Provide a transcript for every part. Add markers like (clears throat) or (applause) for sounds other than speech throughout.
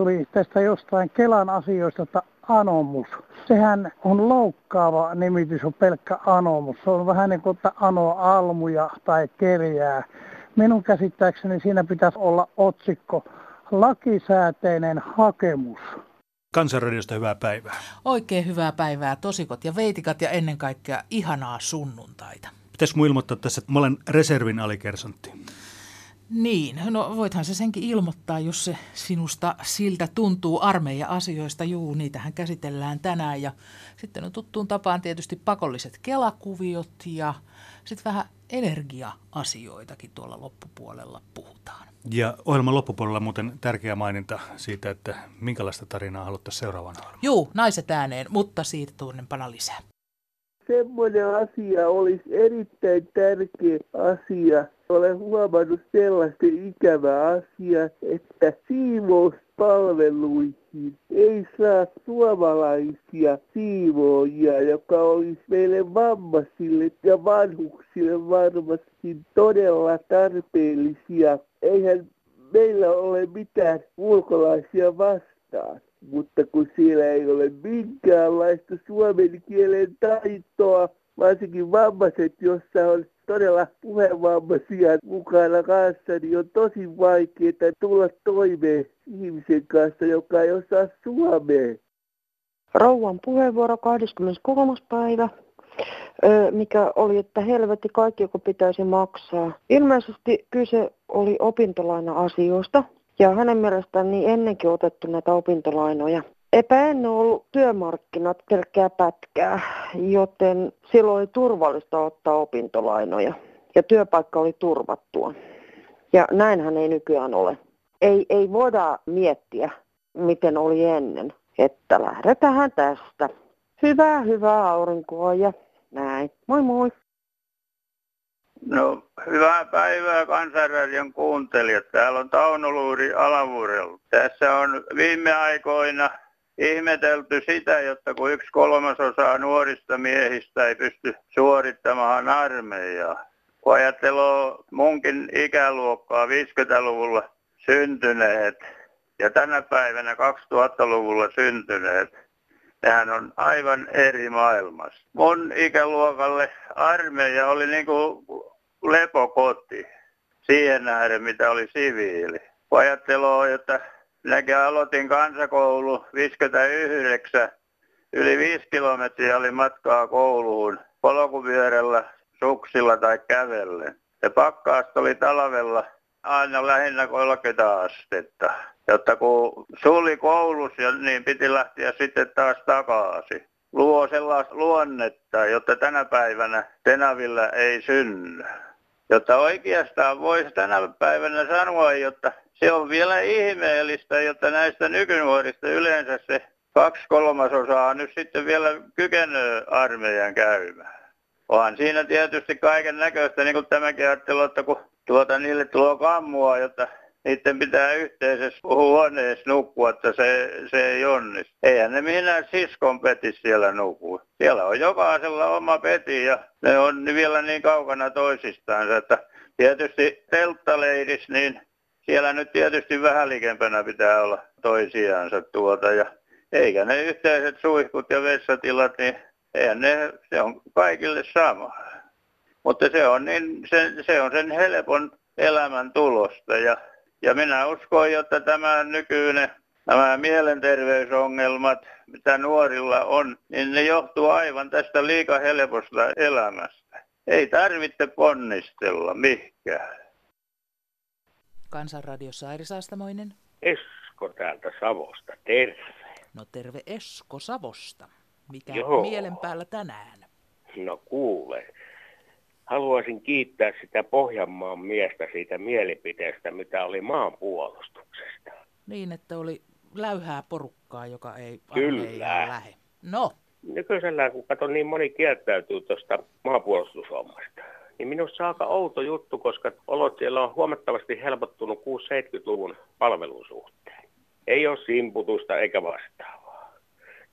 tuli tästä jostain Kelan asioista, että anomus. Sehän on loukkaava nimitys, on pelkkä anomus. Se on vähän niin kuin, että ano almuja tai kerjää. Minun käsittääkseni siinä pitäisi olla otsikko lakisääteinen hakemus. Kansanradiosta hyvää päivää. Oikein hyvää päivää, tosikot ja veitikat ja ennen kaikkea ihanaa sunnuntaita. Pitäisikö mun ilmoittaa tässä, että mä olen reservin alikersantti? Niin, no voithan se senkin ilmoittaa, jos se sinusta siltä tuntuu armeija-asioista. Juu, niitähän käsitellään tänään ja sitten on tuttuun tapaan tietysti pakolliset kelakuviot ja sitten vähän energia-asioitakin tuolla loppupuolella puhutaan. Ja ohjelman loppupuolella muuten tärkeä maininta siitä, että minkälaista tarinaa haluttaisiin seuraavana ohjelmaan. Juu, naiset ääneen, mutta siitä tuonnempana lisää. Semmoinen asia olisi erittäin tärkeä asia. Olen huomannut sellaista ikävää asiaa, että siivouspalveluihin ei saa suomalaisia siivoojia, joka olisi meille vammaisille ja vanhuksille varmasti todella tarpeellisia. Eihän meillä ole mitään ulkolaisia vastaan. Mutta kun siellä ei ole minkäänlaista suomen kielen taitoa, varsinkin vammaiset, jossa on todella puheenvammaisia mukana kanssa, niin on tosi vaikeaa tulla toimeen ihmisen kanssa, joka ei osaa suomea. Rouvan puheenvuoro 23. päivä, mikä oli, että helvetti kaikki, joka pitäisi maksaa. Ilmeisesti kyse oli opintolaina-asioista, ja hänen mielestään niin ennenkin otettu näitä opintolainoja. Eipä ennen ollut työmarkkinat pelkkää pätkää, joten silloin oli turvallista ottaa opintolainoja ja työpaikka oli turvattua. Ja näinhän ei nykyään ole. Ei, ei voida miettiä, miten oli ennen, että lähdetään tästä. Hyvää, hyvää aurinkoa ja näin. Moi moi. No, hyvää päivää kansanradion kuuntelijat. Täällä on Tauno Luuri Alavuurella. Tässä on viime aikoina ihmetelty sitä, jotta kun yksi kolmasosa nuorista miehistä ei pysty suorittamaan armeijaa. Kun ajattelee munkin ikäluokkaa 50-luvulla syntyneet ja tänä päivänä 2000-luvulla syntyneet, Nehän on aivan eri maailmassa. Mun ikäluokalle armeija oli niin kuin lepokoti siihen nähden, mitä oli siviili. Kun ajattelee, että minäkin aloitin kansakoulu 59, yli 5 kilometriä oli matkaa kouluun polkupyörällä, suksilla tai kävellen. Ja pakkaasta oli talvella aina lähinnä 30 astetta. Jotta kun suli koulussa, niin piti lähteä sitten taas takaisin. Luo sellaista luonnetta, jotta tänä päivänä Tenavilla ei synny. Jotta oikeastaan voisi tänä päivänä sanoa, jotta se on vielä ihmeellistä, jotta näistä nykynuorista yleensä se kaksi kolmasosaa nyt sitten vielä kykenee armeijan käymään. Onhan siinä tietysti kaiken näköistä, niin kuin tämäkin ajattelu, että kun tuota niille tulee kammua, jotta niiden pitää yhteisessä huoneessa nukkua, että se, se ei onnistu. Eihän ne minä siskon peti siellä nukkuu. Siellä on jokaisella oma peti ja ne on vielä niin kaukana toisistaan, että tietysti telttaleiris, niin siellä nyt tietysti vähän likempänä pitää olla toisiaansa tuota ja eikä ne yhteiset suihkut ja vessatilat, niin eihän ne, se on kaikille sama. Mutta se on, niin, se, se on sen helpon elämän tulosta ja ja minä uskon, että tämä nykyinen, nämä mielenterveysongelmat, mitä nuorilla on, niin ne johtuu aivan tästä liika helposta elämästä. Ei tarvitse ponnistella mihinkään. Kansanradiossa Airi Saastamoinen. Esko täältä Savosta, terve. No terve Esko Savosta. Mikä Joo. mielen päällä tänään? No kuule, haluaisin kiittää sitä Pohjanmaan miestä siitä mielipiteestä, mitä oli maanpuolustuksesta. Niin, että oli läyhää porukkaa, joka ei Kyllä. lähe. No. Nykyisellään, kun katson niin moni kieltäytyy tuosta maanpuolustushommasta, niin minusta aika outo juttu, koska olot siellä on huomattavasti helpottunut 6-70-luvun palvelun suhteen. Ei ole simputusta eikä vastaavaa.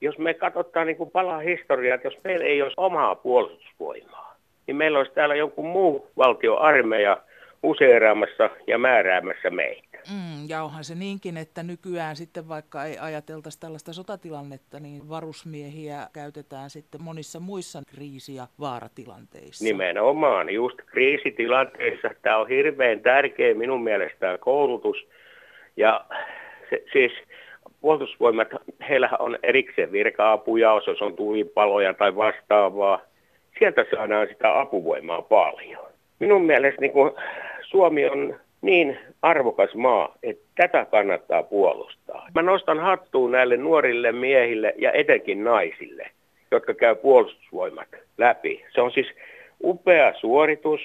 Jos me katsotaan niin kuin palaa historiaa, että jos meillä ei olisi omaa puolustusvoimaa, niin meillä olisi täällä joku muu valtioarmeija useeraamassa ja määräämässä meitä. Mm, ja onhan se niinkin, että nykyään sitten vaikka ei ajateltaisi tällaista sotatilannetta, niin varusmiehiä käytetään sitten monissa muissa kriisi- ja vaaratilanteissa. Nimenomaan, just kriisitilanteissa. Tämä on hirveän tärkeä minun mielestä koulutus. Ja se, siis puolustusvoimat, heillähän on erikseen virka-apuja, jos on tulipaloja tai vastaavaa. Sieltä saadaan sitä apuvoimaa paljon. Minun mielestä niin kuin Suomi on niin arvokas maa, että tätä kannattaa puolustaa. Mä nostan hattuun näille nuorille miehille ja etenkin naisille, jotka käy puolustusvoimat läpi. Se on siis upea suoritus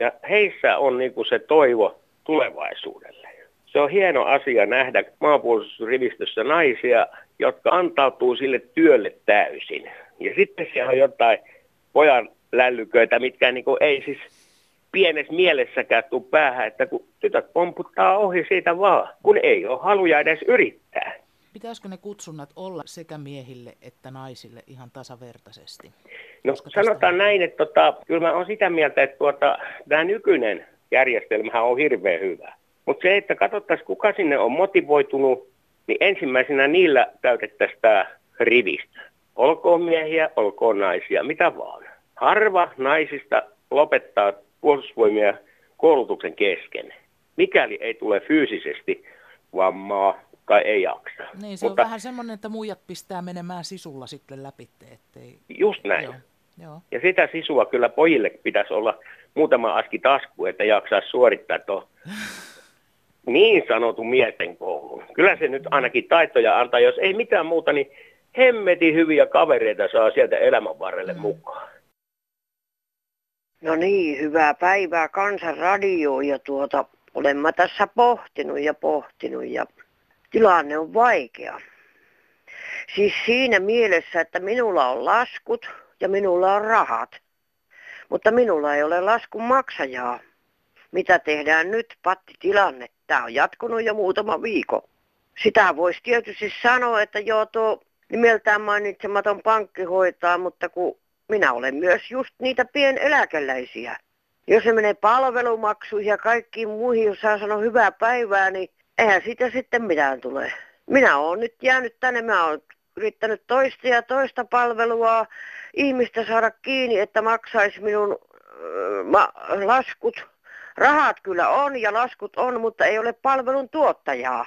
ja heissä on niin kuin se toivo tulevaisuudelle. Se on hieno asia nähdä maanpuolustusrivistössä naisia, jotka antautuu sille työlle täysin. Ja sitten siellä on jotain pojan lällyköitä, mitkä niin kuin ei siis pienessä mielessäkään tuu päähän, että kun tytöt pomputtaa ohi siitä vaan, kun ei ole haluja edes yrittää. Pitäisikö ne kutsunnat olla sekä miehille että naisille ihan tasavertaisesti? No Koska sanotaan tästä... näin, että tota, kyllä mä olen sitä mieltä, että tuota, tämä nykyinen järjestelmä on hirveän hyvä. Mutta se, että katsottaisiin kuka sinne on motivoitunut, niin ensimmäisenä niillä täytettäisiin tämä rivistä. Olkoon miehiä, olkoon naisia, mitä vaan. Harva naisista lopettaa puolustusvoimia koulutuksen kesken, mikäli ei tule fyysisesti vammaa tai ei jaksa. Niin, se Mutta, on vähän semmoinen, että muijat pistää menemään sisulla sitten läpi. Ettei... Just näin. Joo. Joo. Ja sitä sisua kyllä pojille pitäisi olla muutama aski tasku, että jaksaa suorittaa tuo (laughs) niin sanotun miesten koulun. Kyllä se nyt ainakin taitoja antaa, jos ei mitään muuta, niin hemmetin hyviä kavereita saa sieltä elämän varrelle mm. mukaan. No niin, hyvää päivää Kansanradio ja tuota, olen mä tässä pohtinut ja pohtinut ja tilanne on vaikea. Siis siinä mielessä, että minulla on laskut ja minulla on rahat, mutta minulla ei ole laskun maksajaa. Mitä tehdään nyt, patti tilanne? Tämä on jatkunut jo muutama viikko. Sitä voisi tietysti sanoa, että joo tuo nimeltään mainitsematon pankki hoitaa, mutta kun minä olen myös just niitä pieneläkeläisiä. Jos se menee palvelumaksuihin ja kaikkiin muihin, jos saa sanoa hyvää päivää, niin eihän siitä sitten mitään tule. Minä olen nyt jäänyt tänne, mä olen yrittänyt toista ja toista palvelua ihmistä saada kiinni, että maksaisi minun äh, ma- laskut. Rahat kyllä on ja laskut on, mutta ei ole palvelun tuottajaa.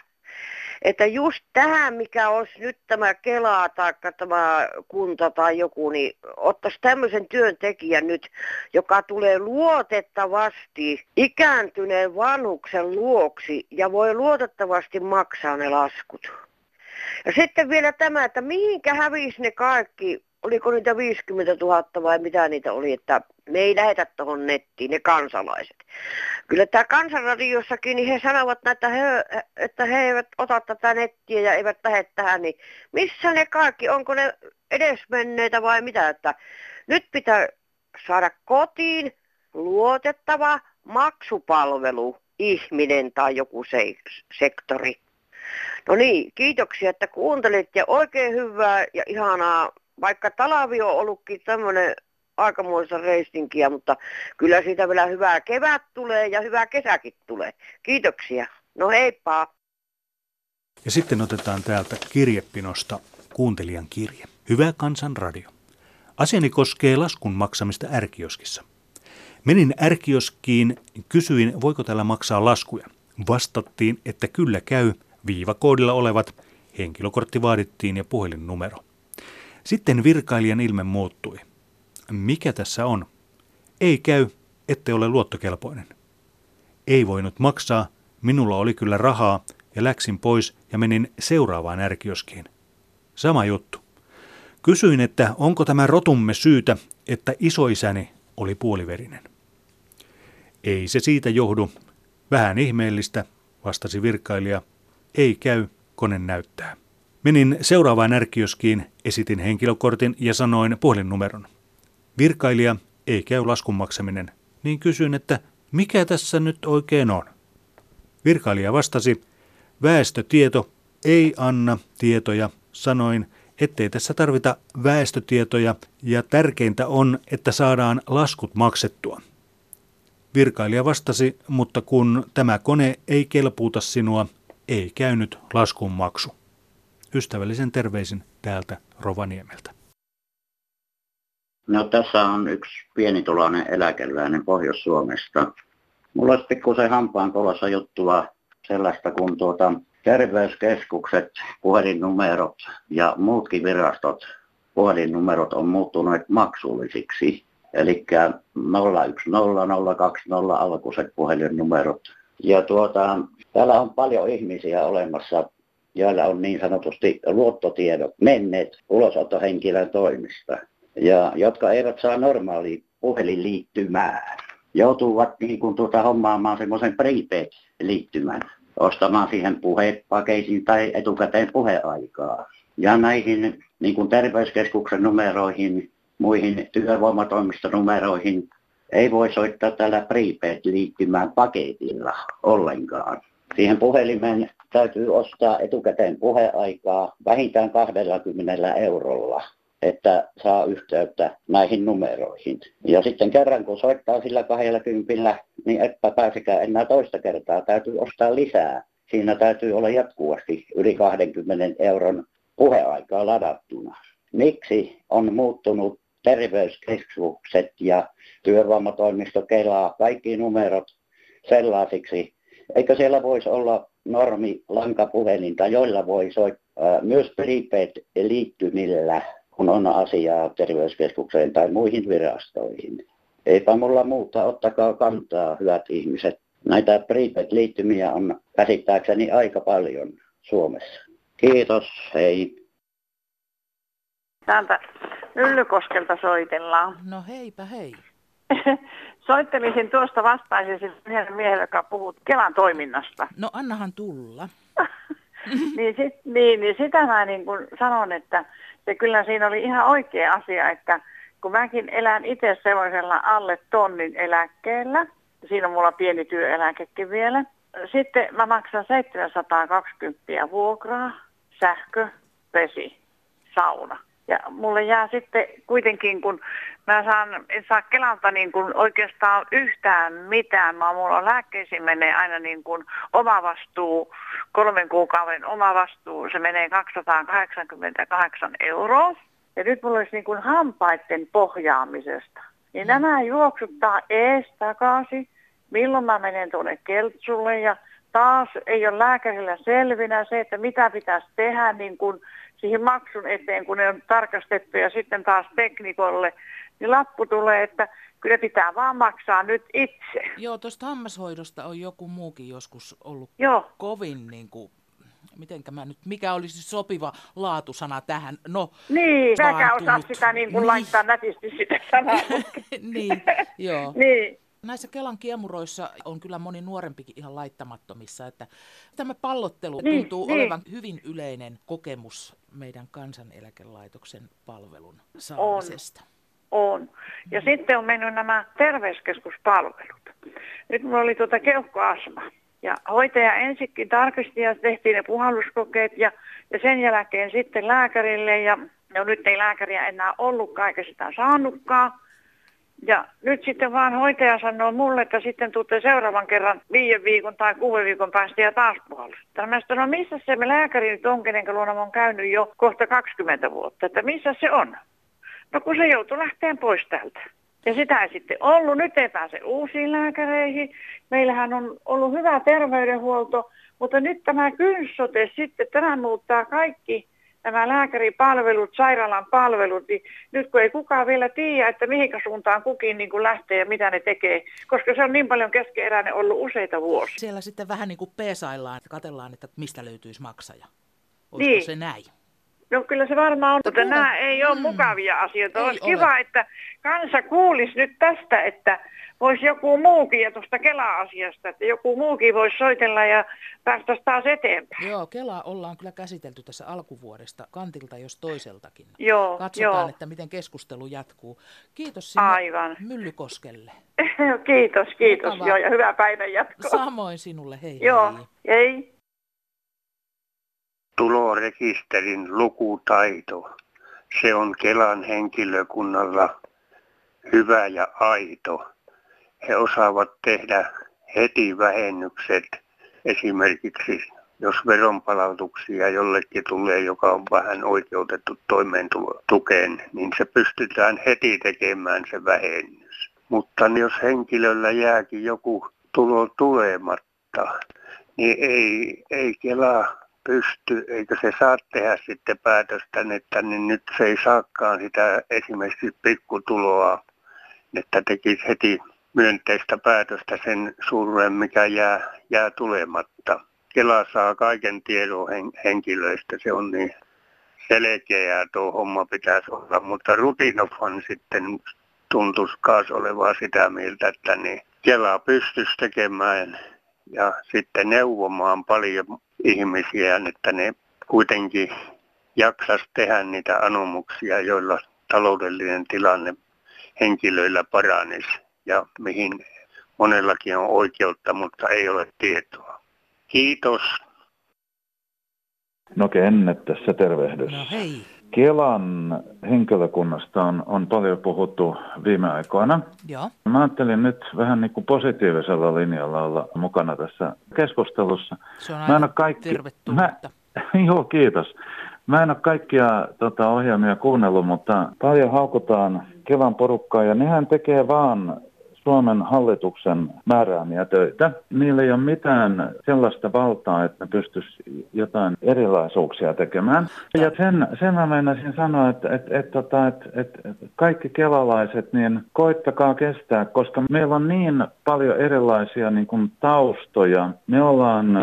Että just tähän, mikä olisi nyt tämä Kela tai tämä kunta tai joku, niin ottaisi tämmöisen työntekijän nyt, joka tulee luotettavasti ikääntyneen vanhuksen luoksi ja voi luotettavasti maksaa ne laskut. Ja sitten vielä tämä, että mihinkä hävisi ne kaikki oliko niitä 50 000 vai mitä niitä oli, että me ei lähetä tuohon nettiin, ne kansalaiset. Kyllä tämä kansanradiossakin, niin he sanovat, että he, että he eivät ota tätä nettiä ja eivät lähde tähän, niin missä ne kaikki, onko ne edesmenneitä vai mitä, että nyt pitää saada kotiin luotettava maksupalvelu ihminen tai joku se, sektori. No niin, kiitoksia, että kuuntelit ja oikein hyvää ja ihanaa vaikka talavi on ollutkin tämmöinen aikamoista reistinkiä, mutta kyllä siitä vielä hyvää kevät tulee ja hyvää kesäkin tulee. Kiitoksia. No heippa. Ja sitten otetaan täältä kirjepinosta kuuntelijan kirje. Hyvä kansan radio. Asiani koskee laskun maksamista ärkioskissa. Menin ärkioskiin, kysyin, voiko täällä maksaa laskuja. Vastattiin, että kyllä käy, viivakoodilla olevat, henkilökortti vaadittiin ja puhelinnumero. Sitten virkailijan ilme muuttui. Mikä tässä on? Ei käy, ette ole luottokelpoinen. Ei voinut maksaa, minulla oli kyllä rahaa ja läksin pois ja menin seuraavaan ärkioskiin. Sama juttu. Kysyin, että onko tämä rotumme syytä, että isoisäni oli puoliverinen. Ei se siitä johdu. Vähän ihmeellistä, vastasi virkailija. Ei käy, kone näyttää. Menin seuraavaan ärkioskiin, esitin henkilökortin ja sanoin puhelinnumeron. Virkailija ei käy laskun maksaminen, niin kysyin, että mikä tässä nyt oikein on. Virkailija vastasi, väestötieto ei anna tietoja, sanoin, ettei tässä tarvita väestötietoja ja tärkeintä on, että saadaan laskut maksettua. Virkailija vastasi, mutta kun tämä kone ei kelpuuta sinua, ei käynyt laskun maksu. Ystävällisen terveisin täältä Rovaniemeltä. No tässä on yksi pienituloinen eläkeläinen Pohjois-Suomesta. Mulla olisi pikkusen hampaan kolossa juttua sellaista, kun tuota, terveyskeskukset, puhelinnumerot ja muutkin virastot, puhelinnumerot on muuttuneet maksullisiksi. Eli 010, 020 alkuiset puhelinnumerot. Ja tuota, täällä on paljon ihmisiä olemassa, joilla on niin sanotusti luottotiedot menneet ulosottohenkilön toimista. Ja jotka eivät saa normaali puhelinliittymää. Joutuvat niin kuin tuota hommaamaan semmoisen prepaid-liittymän ostamaan siihen puhepakeisiin tai etukäteen puheaikaa. Ja näihin niin kuin terveyskeskuksen numeroihin, muihin työvoimatoimistonumeroihin ei voi soittaa tällä prepaid-liittymään paketilla ollenkaan. Siihen puhelimeen täytyy ostaa etukäteen puheaikaa vähintään 20 eurolla että saa yhteyttä näihin numeroihin. Ja sitten kerran kun soittaa sillä 20, niin etpä pääsekään enää toista kertaa, täytyy ostaa lisää. Siinä täytyy olla jatkuvasti yli 20 euron puheaikaa ladattuna. Miksi on muuttunut terveyskeskukset ja työvoimatoimisto Kelaa, kaikki numerot sellaisiksi, eikö siellä voisi olla normi lankapuhelinta, joilla voi soittaa myös prepaid-liittymillä kun on asiaa terveyskeskukseen tai muihin virastoihin. Eipä mulla muuta, ottakaa kantaa, hyvät ihmiset. Näitä prepaid-liittymiä on käsittääkseni aika paljon Suomessa. Kiitos, hei. Täältä Yllykoskelta soitellaan. No heipä hei. (laughs) Soittelisin tuosta vastaisin yhdelle miehelle, joka puhuu Kelan toiminnasta. No annahan tulla. (laughs) niin, sit, niin, niin sitä mä niin kuin sanon, että se kyllä siinä oli ihan oikea asia, että kun mäkin elän itse sellaisella alle tonnin eläkkeellä, siinä on mulla pieni työeläkekin vielä. Sitten mä maksan 720 vuokraa, sähkö, vesi, sauna. Ja mulle jää sitten kuitenkin, kun mä saan, en saa Kelalta niin kuin oikeastaan yhtään mitään. Mä, mulla on lääkkeisiin menee aina niin kuin oma vastuu, kolmen kuukauden oma vastuu, se menee 288 euroa. Ja nyt mulla olisi niin kuin hampaiden pohjaamisesta. Niin mm. nämä juoksuttaa ees takaisin, milloin mä menen tuonne Keltsulle ja taas ei ole lääkärillä selvinä se, että mitä pitäisi tehdä niin kuin siihen maksun eteen, kun ne on tarkastettu ja sitten taas teknikolle, niin lappu tulee, että kyllä pitää vaan maksaa nyt itse. Joo, tuosta hammashoidosta on joku muukin joskus ollut Joo. kovin niin kuin mitenkä mä nyt, mikä olisi sopiva laatusana tähän? No, niin, säkä osaa sitä niin kuin niin. laittaa nätisti sitä sanaa. (laughs) niin, joo. (laughs) niin. Näissä Kelan kiemuroissa on kyllä moni nuorempikin ihan laittamattomissa, että tämä pallottelu niin, tuntuu niin. olevan hyvin yleinen kokemus meidän kansaneläkelaitoksen palvelun saamisesta. On. On. Ja sitten on mennyt nämä terveyskeskuspalvelut. Nyt mulla oli tuota keuhkoasma. Ja hoitaja ensikin tarkisti ja tehtiin ne puhalluskokeet ja, ja sen jälkeen sitten lääkärille ja no nyt ei lääkäriä enää ollutkaan eikä sitä saanutkaan. Ja nyt sitten vaan hoitaja sanoo mulle, että sitten tuutte seuraavan kerran viiden viikon tai kuuden viikon päästä ja taas puolustaa. Mä sanoin, no missä se me lääkäri nyt on, kenen luona on käynyt jo kohta 20 vuotta, että missä se on? No kun se joutui lähteen pois täältä. Ja sitä ei sitten ollut. Nyt ei pääse uusiin lääkäreihin. Meillähän on ollut hyvä terveydenhuolto, mutta nyt tämä kynsote sitten, tämä muuttaa kaikki nämä lääkäripalvelut, sairaalan palvelut, niin nyt kun ei kukaan vielä tiedä, että mihinkä suuntaan kukin niin kuin lähtee ja mitä ne tekee, koska se on niin paljon keskeeräinen ollut useita vuosia. Siellä sitten vähän niin kuin peesaillaan, että katsellaan, että mistä löytyisi maksaja. Olisiko Niin. se näin? No kyllä se varmaan on, mutta kuule- nämä ei ole Mm. mukavia asioita. Ei Olisi ole. kiva, että kansa kuulisi nyt tästä, että voisi joku muukin ja tuosta Kela-asiasta, että joku muukin voisi soitella ja päästä taas eteenpäin. Joo, Kelaa ollaan kyllä käsitelty tässä alkuvuodesta kantilta jos toiseltakin. Joo, Katsotaan, joo. että miten keskustelu jatkuu. Kiitos sinne Aivan. Myllykoskelle. (laughs) kiitos, kiitos. Joo, ja hyvää päivän jatkoa. Samoin sinulle, hei Joo, hei. ei. Tulorekisterin lukutaito. Se on Kelan henkilökunnalla hyvä ja aito. he osaavat tehdä heti vähennykset esimerkiksi jos veronpalautuksia jollekin tulee, joka on vähän oikeutettu toimeentulotukeen, niin se pystytään heti tekemään se vähennys. Mutta jos henkilöllä jääkin joku tulo tulematta, niin ei, ei Kela pysty, eikä se saa tehdä sitten päätöstä, että niin nyt se ei saakaan sitä esimerkiksi pikkutuloa, että tekisi heti myönteistä päätöstä sen suuren, mikä jää, jää tulematta. Kela saa kaiken tiedon henkilöistä, se on niin selkeää tuo homma pitäisi olla, mutta Rutinofan sitten tuntuisi kaas olevaa sitä mieltä, että niin Kela pystyisi tekemään ja sitten neuvomaan paljon ihmisiä, että ne kuitenkin jaksas tehdä niitä anomuksia, joilla taloudellinen tilanne henkilöillä paranisi ja mihin monellakin on oikeutta, mutta ei ole tietoa. Kiitos. No Kenne tässä tervehdys. No hei. Kelan henkilökunnasta on, on paljon puhuttu viime aikoina. Joo. Mä ajattelin nyt vähän niin kuin positiivisella linjalla olla mukana tässä keskustelussa. Se on Mä en aina ole kaikki... tervetullutta. Mä, (laughs) joo, kiitos. Mä en ole kaikkia tota, ohjelmia kuunnellut, mutta paljon haukutaan Kelan porukkaa ja nehän tekee vaan Suomen hallituksen määräämiä töitä. Niillä ei ole mitään sellaista valtaa, että ne pystyisi jotain erilaisuuksia tekemään. Ja sen, sen mä meinasin sanoa, että, että, että, että, että, että kaikki kelalaiset, niin koittakaa kestää, koska meillä on niin paljon erilaisia niin kuin taustoja. Me ollaan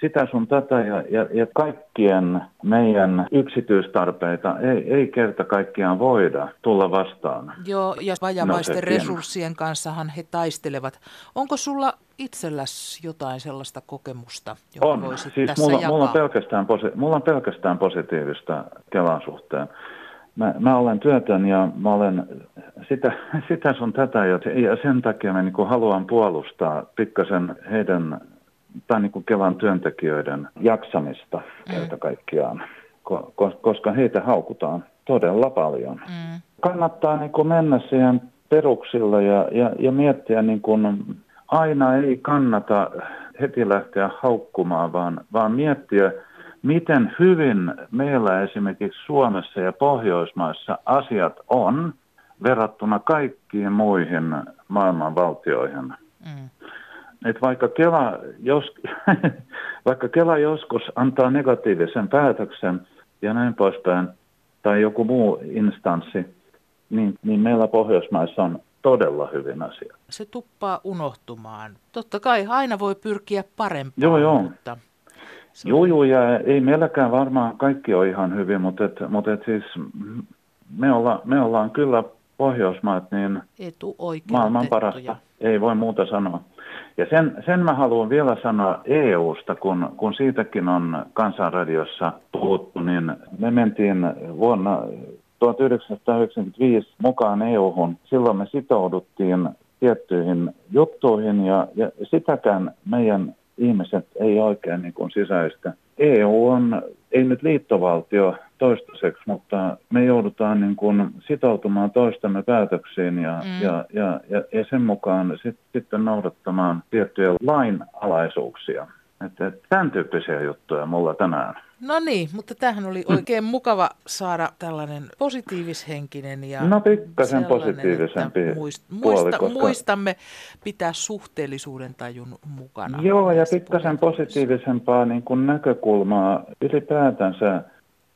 sitä sun tätä ja, ja, ja kaikkien meidän yksityistarpeita ei, ei kerta kaikkiaan voida tulla vastaan. Joo, ja vajavaisten No, resurssien kanssahan he taistelevat. Onko sulla itselläsi jotain sellaista kokemusta, joka On. voisit Siis tässä mulla, jakaa? mulla, on pelkästään posi- mulla on pelkästään positiivista Kelan suhteen. Mä, mä olen työtön ja mä olen sitä, (laughs) sitä sun tätä ja, ja sen takia mä niin haluan puolustaa pikkasen heidän tai niin Kelan työntekijöiden jaksamista kerta kaikkiaan, ko- ko- koska heitä haukutaan todella paljon. Mm. Kannattaa niin kuin mennä siihen peruksilla ja, ja, ja miettiä, niin kuin, aina ei kannata heti lähteä haukkumaan, vaan, vaan miettiä, miten hyvin meillä esimerkiksi Suomessa ja Pohjoismaissa asiat on verrattuna kaikkiin muihin maailman valtioihin. Mm. Et vaikka, Kela, jos, (laughs) vaikka Kela joskus antaa negatiivisen päätöksen ja näin poispäin, tai joku muu instanssi, niin, niin meillä Pohjoismaissa on todella hyvin asia. Se tuppaa unohtumaan. Totta kai aina voi pyrkiä parempaan, Joo, joo. mutta se Joo, joo, ja ei meilläkään varmaan kaikki ole ihan hyvin, mutta, et, mutta et siis me, olla, me ollaan kyllä Pohjoismaat niin maailman parasta. Ei voi muuta sanoa. Ja sen, sen mä haluan vielä sanoa EUsta, kun, kun siitäkin on kansanradiossa puhuttu, niin me mentiin vuonna 1995 mukaan EU-hun. Silloin me sitouduttiin tiettyihin juttuihin ja, ja sitäkään meidän ihmiset ei oikein niin kuin sisäistä. EU on, ei nyt liittovaltio toistaiseksi, mutta me joudutaan niin kuin sitoutumaan toistamme päätöksiin ja, Mm. ja, ja, ja, ja sen mukaan sit, sitten noudattamaan tiettyjä lainalaisuuksia. Että, tämän tyyppisiä juttuja mulla tänään. No niin, mutta tämähän oli oikein mukava saada tällainen positiivishenkinen ja No pikkasen positiivisempi muist, puoli, muista, koska- muistamme pitää suhteellisuuden tajun mukana. Joo, ja pikkasen puheenvuoroissa. positiivisempaa niin kuin näkökulmaa ylipäätänsä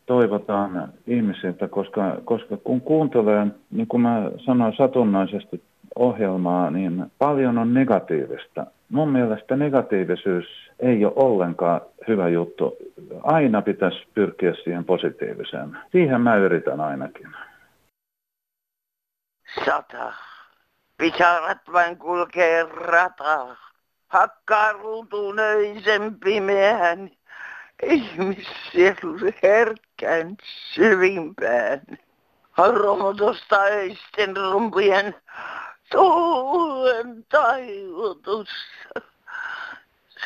toivotaan ihmisiltä, koska, koska kun kuuntelee, niin kuin mä sanoin satunnaisesti ohjelmaa, niin paljon on negatiivista. Mun mielestä negatiivisuus ei ole ollenkaan hyvä juttu. Aina pitäisi pyrkiä siihen positiiviseen. Siihen mä yritän ainakin. Sata. Pisarat vain kulkee rataa. Hakkaa ruutuun öisen pimeän. Ihmissielun herkkään syvimpään. Romotosta öisten rumpujen tuulen taivutusta.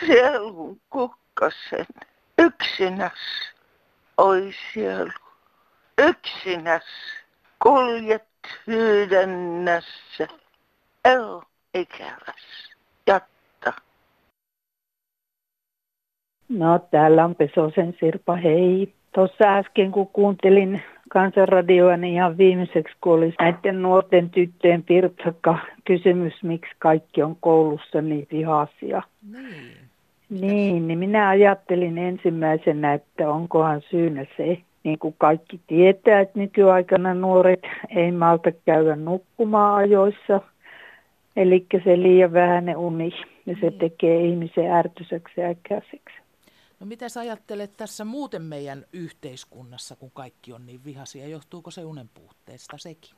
Sielun kukkasen yksinäs. Oi sielu, yksinäs. Kuljet hyydännässä. El ikävässä. Jatta. No täällä on Pesosen Sirpa, hei. Tuossa äsken kun kuuntelin kansanradioa, niin ihan viimeiseksi kun oli näiden nuorten tyttöjen pirtsakka kysymys, miksi kaikki on koulussa niin vihaisia. Niin. Niin, niin minä ajattelin ensimmäisenä, että onkohan syynä se, niin kuin kaikki tietää, että nykyaikana nuoret ei malta käydä nukkumaan ajoissa. Eli se liian vähäinen uni ja se niin. tekee ihmisen ärtyseksi ja äkäiseksi. No mitä sä ajattelet tässä muuten meidän yhteiskunnassa, kun kaikki on niin vihaisia? Johtuuko se unen puutteesta sekin?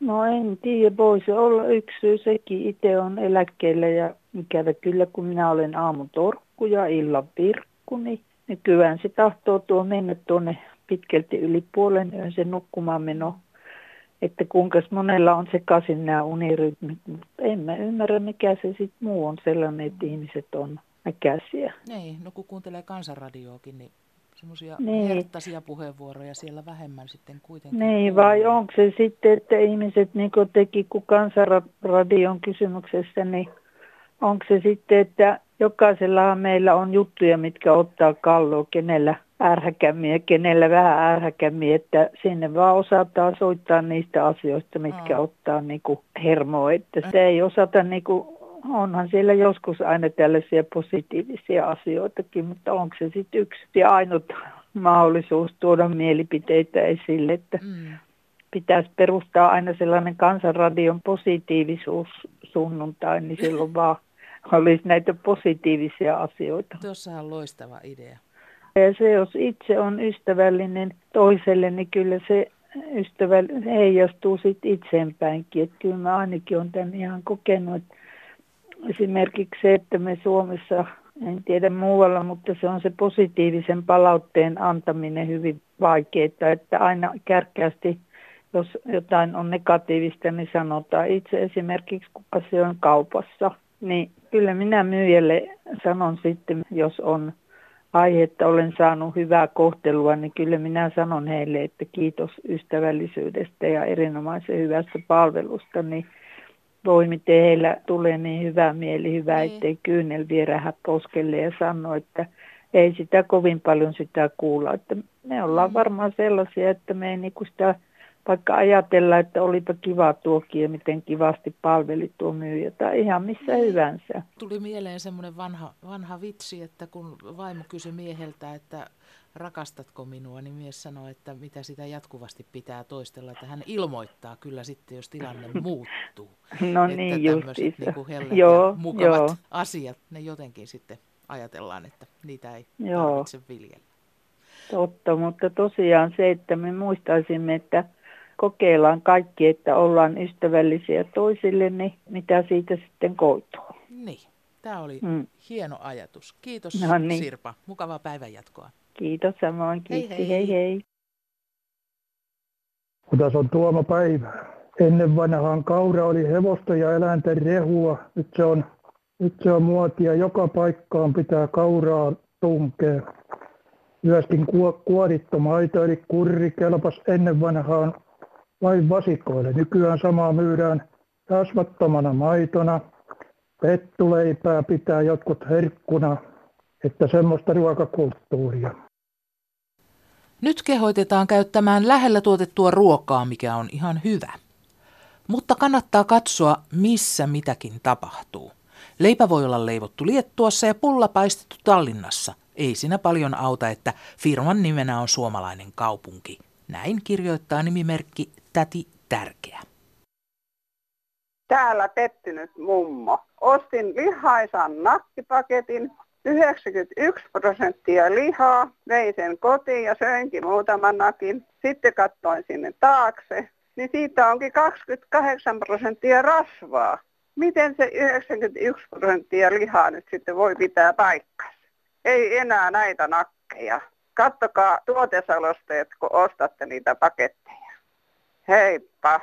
No en tiedä, voisi olla yksi syy sekin. Itse on eläkkeellä ja ikävä kyllä, kun minä olen aamun torkku ja illan virkku, niin nykyään se tahtoo tuo mennä tuonne pitkälti yli puolen yön se nukkumaan meno. Että kuinka monella on sekaisin nämä unirytmit, mutta en mä ymmärrä mikä se sitten muu on sellainen, että ihmiset on äkäisiä. Niin, no kun kuuntelee kansanradioakin, niin semmoisia niin. herttaisia puheenvuoroja siellä vähemmän sitten kuitenkin. Niin, vai onko se sitten, että ihmiset niin kuin teki, kun kansanradion kysymyksessä, niin onko se sitten, että jokaisella meillä on juttuja, mitkä ottaa kalloa, kenellä ärhäkämmiä, kenellä vähän ärhäkämmiä, että sinne vaan osataan soittaa niistä asioista, mitkä mm. ottaa niin kuin hermoa, että se ei osata niin kuin onhan siellä joskus aina tällaisia positiivisia asioitakin, mutta onko se sitten yksi ja ainut (laughs) mahdollisuus tuoda mielipiteitä esille, että mm. pitäisi perustaa aina sellainen kansanradion positiivisuus sunnuntai, niin silloin vaan (laughs) olisi näitä positiivisia asioita. Tuossahan on loistava idea. Ja se, jos itse on ystävällinen toiselle, niin kyllä se ystävä heijastuu sitten itseenpäinkin. Että kyllä mä ainakin olen tämän ihan kokenut, että esimerkiksi se, että me Suomessa, en tiedä muualla, mutta se on se positiivisen palautteen antaminen hyvin vaikeaa, että aina kärkkäästi, jos jotain on negatiivista, niin sanotaan itse esimerkiksi, kun asioin kaupassa, niin kyllä minä myyjälle sanon sitten, jos on aihetta olen saanut hyvää kohtelua, niin kyllä minä sanon heille, että kiitos ystävällisyydestä ja erinomaisen hyvästä palvelusta, niin voi miten heillä tulee niin hyvä mieli, hyvä, niin. ettei kyynel vierähä poskelle ja sano, että ei sitä kovin paljon sitä kuulla. Että me ollaan mm. varmaan sellaisia, että me ei niinku sitä vaikka ajatella, että olipa kiva tuokin ja miten kivasti palveli tuo myyjä tai ihan missä niin. hyvänsä. Tuli mieleen semmoinen vanha, vanha vitsi, että kun vaimo kysyi mieheltä, että rakastatko minua, niin mies sanoi, että mitä sitä jatkuvasti pitää toistella, että hän ilmoittaa kyllä sitten, jos tilanne (laughs) muuttuu. No että niin tämmöiset niin joo, ja mukavat joo. asiat, ne jotenkin sitten ajatellaan, että niitä ei joo. tarvitse viljellä. Totta, mutta tosiaan se, että me muistaisimme, että kokeillaan kaikki, että ollaan ystävällisiä toisille, niin mitä siitä sitten koituu. Niin, tämä oli mm. hieno ajatus. Kiitos no niin. Sirpa, mukavaa päivänjatkoa. Kiitos samoin, kiitti, hei hei. hei, hei. Tässä on Tuomo Päivä. Ennen vanhaan kaura oli hevosta ja eläinten rehua. Nyt se on, nyt se on muotia. Joka paikkaan pitää kauraa tunkea. Myöskin kuorittu maito eli kurri kelpas ennen vanhaan vain vasikoille. Nykyään samaa myydään rasvattomana maitona. Pettuleipää pitää jotkut herkkuna, että semmoista ruokakulttuuria. Nyt kehoitetaan käyttämään lähellä tuotettua ruokaa, mikä on ihan hyvä. Mutta kannattaa katsoa, missä mitäkin tapahtuu. Leipä voi olla leivottu Liettuassa ja pulla paistettu Tallinnassa. Ei siinä paljon auta, että firman nimenä on suomalainen kaupunki. Näin kirjoittaa nimimerkki Täti Tärkeä. Täällä pettynyt mummo. Ostin lihaisan nakkipaketin, 91 prosenttia lihaa, vein sen kotiin ja söinkin muutaman nakin. Sitten katsoin sinne taakse, niin siitä onkin 28 prosenttia rasvaa. Miten se 91 prosenttia lihaa nyt sitten voi pitää paikkansa? Ei enää näitä nakkeja. Kattokaa tuotesalosteet, kun ostatte niitä paketteja. Heippa.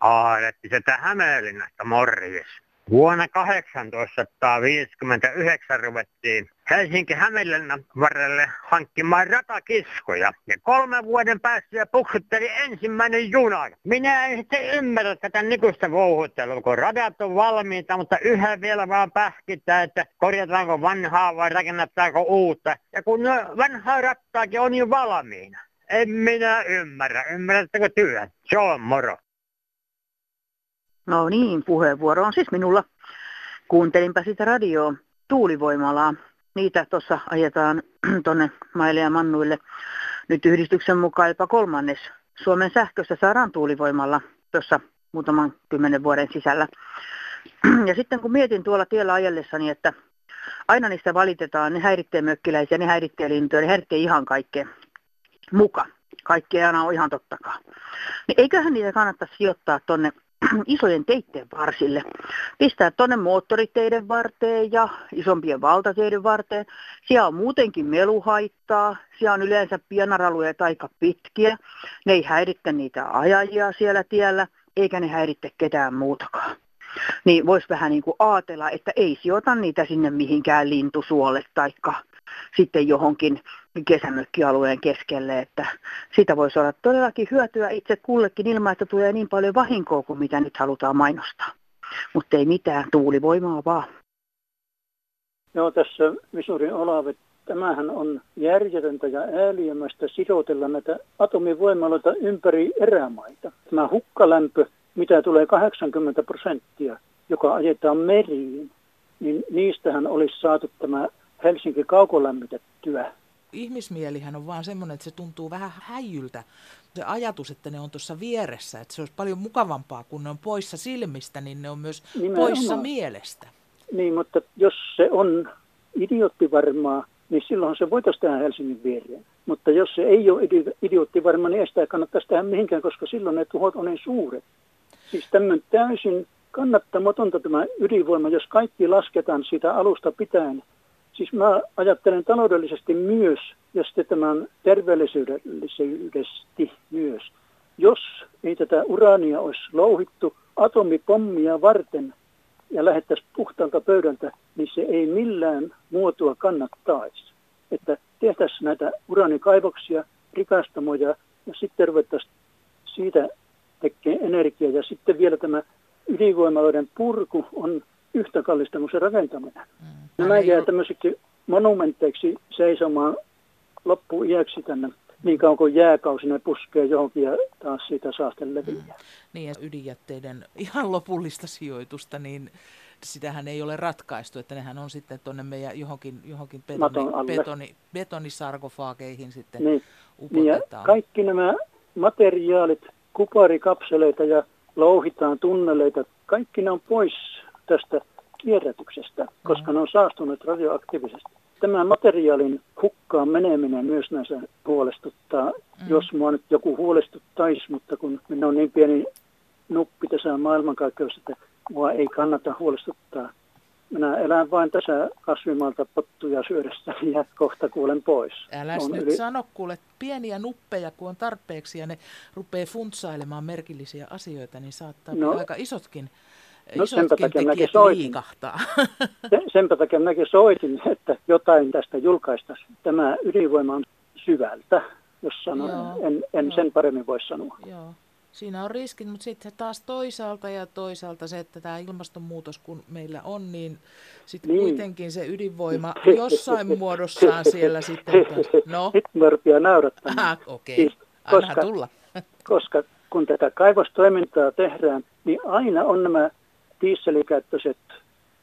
Aaretti se Hämeenlinnasta morjes. Vuonna 1859 ruvettiin Helsinki-Hämeenlinnan varrelle hankkimaan ratakiskoja. Ja kolmen vuoden päästä puksutteli ensimmäinen juna. Minä en sitten ymmärrä tätä nykyistä vouhuttelua, kun radat on valmiita, mutta yhä vielä vaan pähkittää, että korjataanko vanhaa vai rakennetaanko uutta. Ja kun vanhaa rattaakin on jo valmiina. En minä ymmärrä. Ymmärrättekö työ? Se on moro. No niin, puheenvuoro on siis minulla. Kuuntelinpä sitä radioa tuulivoimalaa. Niitä tuossa ajetaan (clears throat) tuonne maille ja mannuille. Nyt yhdistyksen mukaan jopa kolmannes Suomen sähkössä saadaan tuulivoimalla tuossa muutaman kymmenen vuoden sisällä. (clears throat) Ja sitten kun mietin tuolla tiellä ajellessani, että aina niistä valitetaan, ne häiritsee mökkiläisiä, ne häiritsee lintuja, ne häiritsee ihan kaikkea muka. Kaikki ei aina ole ihan tottakaan. Niin eiköhän niitä kannattaisi sijoittaa tuonne (clears throat) isojen teitten varsille. Pistää tuonne moottoriteiden varteen ja isompien valtateiden varteen. Siellä on muutenkin meluhaittaa. Siellä on yleensä pienaralueet aika pitkiä. Ne ei häirittä niitä ajajia siellä tiellä, eikä ne häiritte ketään muutakaan. Niin voisi vähän niin kuin ajatella, että ei sijoita niitä sinne mihinkään lintusuolle taikka sitten johonkin kesämökkialueen keskelle, että siitä voisi olla todellakin hyötyä itse kullekin ilman, että tulee niin paljon vahinkoa kuin mitä nyt halutaan mainostaa. Mutta ei mitään, tuulivoimaa vaan. Joo, tässä Visurin Olavi, tämähän on järjetöntä ja ääliömästä sidotella näitä atomivoimaloita ympäri erämaita. Tämä hukkalämpö, mitä tulee 80 prosenttia, joka ajetaan meriin, niin niistähän olisi saatu tämä Helsinki kaukolämmitettyä. Ihmismielihän on vaan semmoinen, että se tuntuu vähän häijyltä. Se ajatus, että ne on tuossa vieressä, että se olisi paljon mukavampaa, kun ne on poissa silmistä, niin ne on myös Nimenomaan. poissa mielestä. Niin, mutta jos se on idioottivarmaa, niin silloin se voitaisiin tehdä Helsingin viereen. Mutta jos se ei ole idioottivarma, niin ei sitä kannattaisi tehdä mihinkään, koska silloin ne tuhot on niin suuret. Siis tämmöinen täysin kannattamatonta tämä ydinvoima, jos kaikki lasketaan siitä alusta pitäen, Siis mä ajattelen taloudellisesti myös ja sitten tämän terveellisyydellisesti myös. Jos ei tätä uraania olisi louhittu atomipommia varten ja lähettäisiin puhtaalta pöydältä, niin se ei millään muotoa kannattaisi. Että tehtäisiin näitä uraanikaivoksia, rikastamoja ja sitten ruvettaisiin siitä tekemään energiaa. Ja sitten vielä tämä ydinvoimaloiden purku on yhtä kallista kuin se rakentaminen. Mm. Nämä jää tämmöisiksi monumentteiksi seisomaan loppuiäksi tänne niin kauan kuin jääkausi ne puskee johonkin ja taas siitä saaste leviää. Mm. Niin ja ydinjätteiden ihan lopullista sijoitusta, niin sitähän ei ole ratkaistu, että nehän on sitten tuonne meidän johonkin, johonkin betoni, betoni, betonisarkofaageihin sitten niin. upotetaan. Niin ja kaikki nämä materiaalit, kuparikapseleita ja louhitaan tunneleita, kaikki ne on pois tästä kierrätyksestä, koska ne on saastuneet radioaktiivisesti. Tämä materiaalin hukkaan meneminen myös näissä huolestuttaa, mm. jos mua nyt joku huolestuttaisi, mutta kun minä on niin pieni nuppi tässä maailmankaikkeudessa, että mua ei kannata huolestuttaa. Minä elän vain tässä kasvimaalta pottuja syödessä (laughs) ja kohta kuulen pois. Älä nyt yli... sano, kuule, pieniä nuppeja kun on tarpeeksi ja ne rupeaa funtsailemaan merkillisiä asioita, niin saattaa no, aika isotkin No senpä takia mäkin soitin. (laughs) Sen, senpä takia mäkin soitin, että jotain tästä julkaistaisiin. Tämä ydinvoima on syvältä, jos sanon. Joo, en, en joo. sen paremmin voi sanoa. Joo. Siinä on riskit, mutta sitten taas toisaalta ja toisaalta se, että tämä ilmastonmuutos kun meillä on, niin sitten niin. kuitenkin se ydinvoima (laughs) jossain muodossaan siellä sitten. No. Nyt mä rupeaa naurattamaan. okei. Okay. Siis, koska, tulla. (laughs) koska kun tätä kaivostoimintaa tehdään, niin aina on nämä dieselikäyttöiset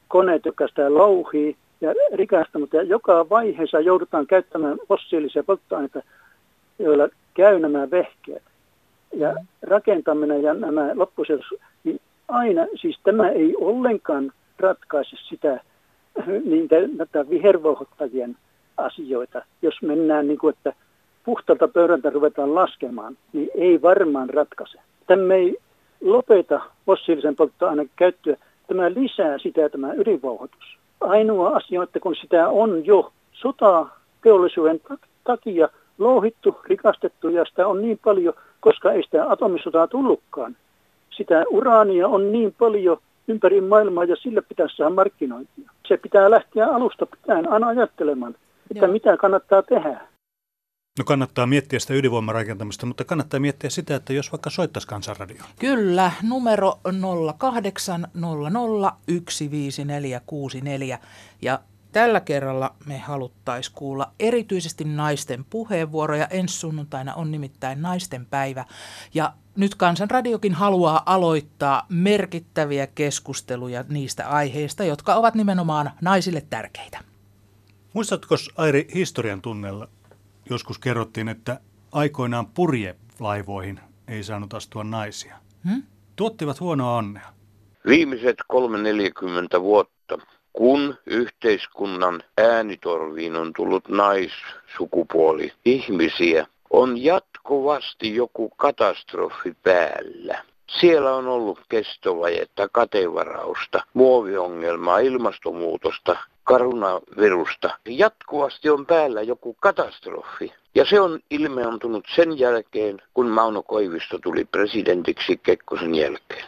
koneet, jotka sitä louhii ja rikastanut. Ja joka vaiheessa joudutaan käyttämään fossiilisia polttoaineita, joilla käy nämä vehkeet. Ja mm. rakentaminen ja nämä loppusijoitus, niin aina, siis tämä ei ollenkaan ratkaise sitä (laughs) niin tätä vihervohottajien asioita. Jos mennään niin kuin, että puhtalta pöydältä ruvetaan laskemaan, niin ei varmaan ratkaise. Tämä ei lopeta fossiilisen polttoaineen käyttöä, tämä lisää sitä tämä ydinvauhoitus. Ainoa asia, että kun sitä on jo sota teollisuuden takia louhittu, rikastettu ja sitä on niin paljon, koska ei sitä atomisotaa tullutkaan. Sitä uraania on niin paljon ympäri maailmaa ja sille pitäisi saada markkinointia. Se pitää lähteä alusta pitäen aina ajattelemaan, että Joo. mitä kannattaa tehdä. No kannattaa miettiä sitä ydinvoimarakentamista, mutta kannattaa miettiä sitä, että jos vaikka soittaisi kansanradioon. Kyllä, numero 0800 ja tällä kerralla me haluttaisiin kuulla erityisesti naisten puheenvuoroja. Ensi sunnuntaina on nimittäin naisten päivä ja nyt Kansanradiokin haluaa aloittaa merkittäviä keskusteluja niistä aiheista, jotka ovat nimenomaan naisille tärkeitä. Muistatko Airi historian tunnella joskus kerrottiin, että aikoinaan purjelaivoihin ei saanut astua naisia. Hmm? Tuottivat huonoa onnea. Viimeiset 340 vuotta, kun yhteiskunnan äänitorviin on tullut naissukupuoli ihmisiä, on jatkuvasti joku katastrofi päällä. Siellä on ollut kestovajetta, katevarausta, muoviongelmaa, ilmastonmuutosta, karunavirusta. Jatkuvasti on päällä joku katastrofi. Ja se on ilmeantunut sen jälkeen, kun Mauno Koivisto tuli presidentiksi Kekkosen jälkeen.